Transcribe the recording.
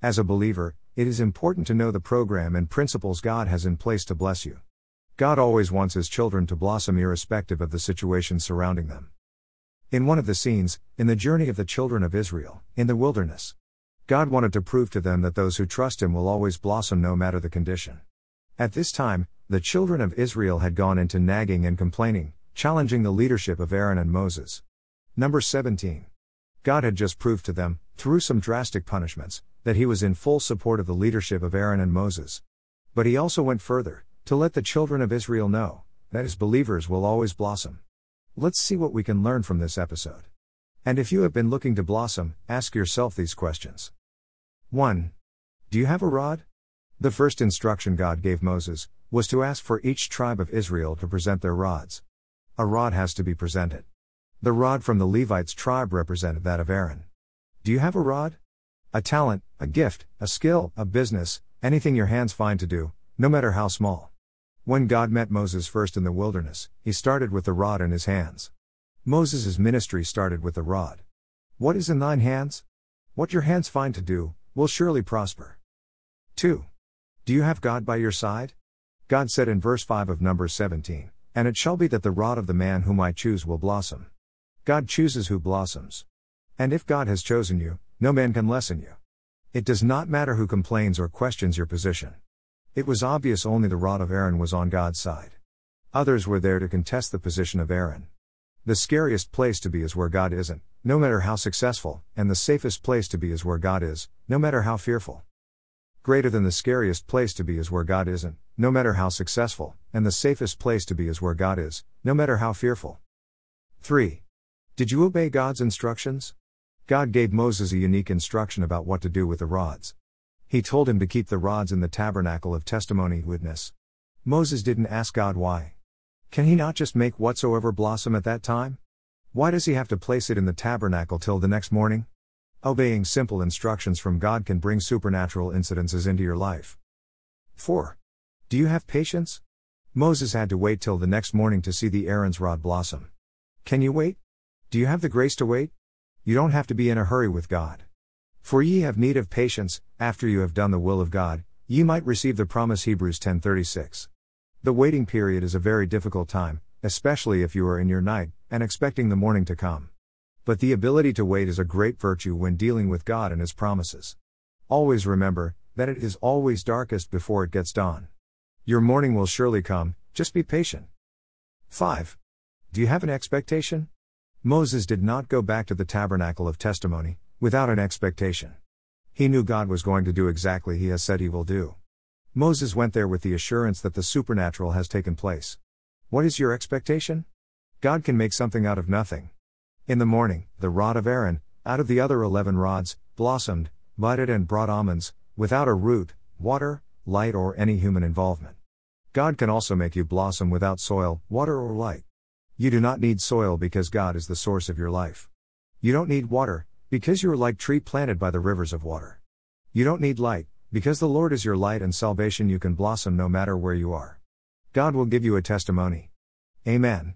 As a believer, it is important to know the program and principles God has in place to bless you. God always wants His children to blossom irrespective of the situation surrounding them. In one of the scenes, in the journey of the children of Israel, in the wilderness, God wanted to prove to them that those who trust Him will always blossom no matter the condition. At this time, the children of Israel had gone into nagging and complaining, challenging the leadership of Aaron and Moses. Number 17. God had just proved to them, through some drastic punishments, that he was in full support of the leadership of Aaron and Moses. But he also went further, to let the children of Israel know that his believers will always blossom. Let's see what we can learn from this episode. And if you have been looking to blossom, ask yourself these questions. 1. Do you have a rod? The first instruction God gave Moses was to ask for each tribe of Israel to present their rods. A rod has to be presented. The rod from the Levites' tribe represented that of Aaron. Do you have a rod? A talent, a gift, a skill, a business, anything your hands find to do, no matter how small. When God met Moses first in the wilderness, he started with the rod in his hands. Moses' ministry started with the rod. What is in thine hands? What your hands find to do, will surely prosper. 2. Do you have God by your side? God said in verse 5 of Numbers 17, And it shall be that the rod of the man whom I choose will blossom. God chooses who blossoms. And if God has chosen you, no man can lessen you. It does not matter who complains or questions your position. It was obvious only the rod of Aaron was on God's side. Others were there to contest the position of Aaron. The scariest place to be is where God isn't, no matter how successful, and the safest place to be is where God is, no matter how fearful. Greater than the scariest place to be is where God isn't, no matter how successful, and the safest place to be is where God is, no matter how fearful. 3. Did you obey God's instructions? God gave Moses a unique instruction about what to do with the rods. He told him to keep the rods in the tabernacle of testimony witness. Moses didn't ask God why. Can he not just make whatsoever blossom at that time? Why does he have to place it in the tabernacle till the next morning? Obeying simple instructions from God can bring supernatural incidences into your life. 4. Do you have patience? Moses had to wait till the next morning to see the Aaron's rod blossom. Can you wait? Do you have the grace to wait? You don't have to be in a hurry with God. For ye have need of patience, after you have done the will of God, ye might receive the promise Hebrews 10:36. The waiting period is a very difficult time, especially if you are in your night and expecting the morning to come. But the ability to wait is a great virtue when dealing with God and His promises. Always remember that it is always darkest before it gets dawn. Your morning will surely come, just be patient. 5. Do you have an expectation? Moses did not go back to the tabernacle of testimony without an expectation. He knew God was going to do exactly he has said he will do. Moses went there with the assurance that the supernatural has taken place. What is your expectation? God can make something out of nothing. In the morning, the rod of Aaron, out of the other eleven rods, blossomed, budded, and brought almonds, without a root, water, light, or any human involvement. God can also make you blossom without soil, water, or light. You do not need soil because God is the source of your life. You don't need water, because you are like tree planted by the rivers of water. You don't need light, because the Lord is your light and salvation, you can blossom no matter where you are. God will give you a testimony. Amen.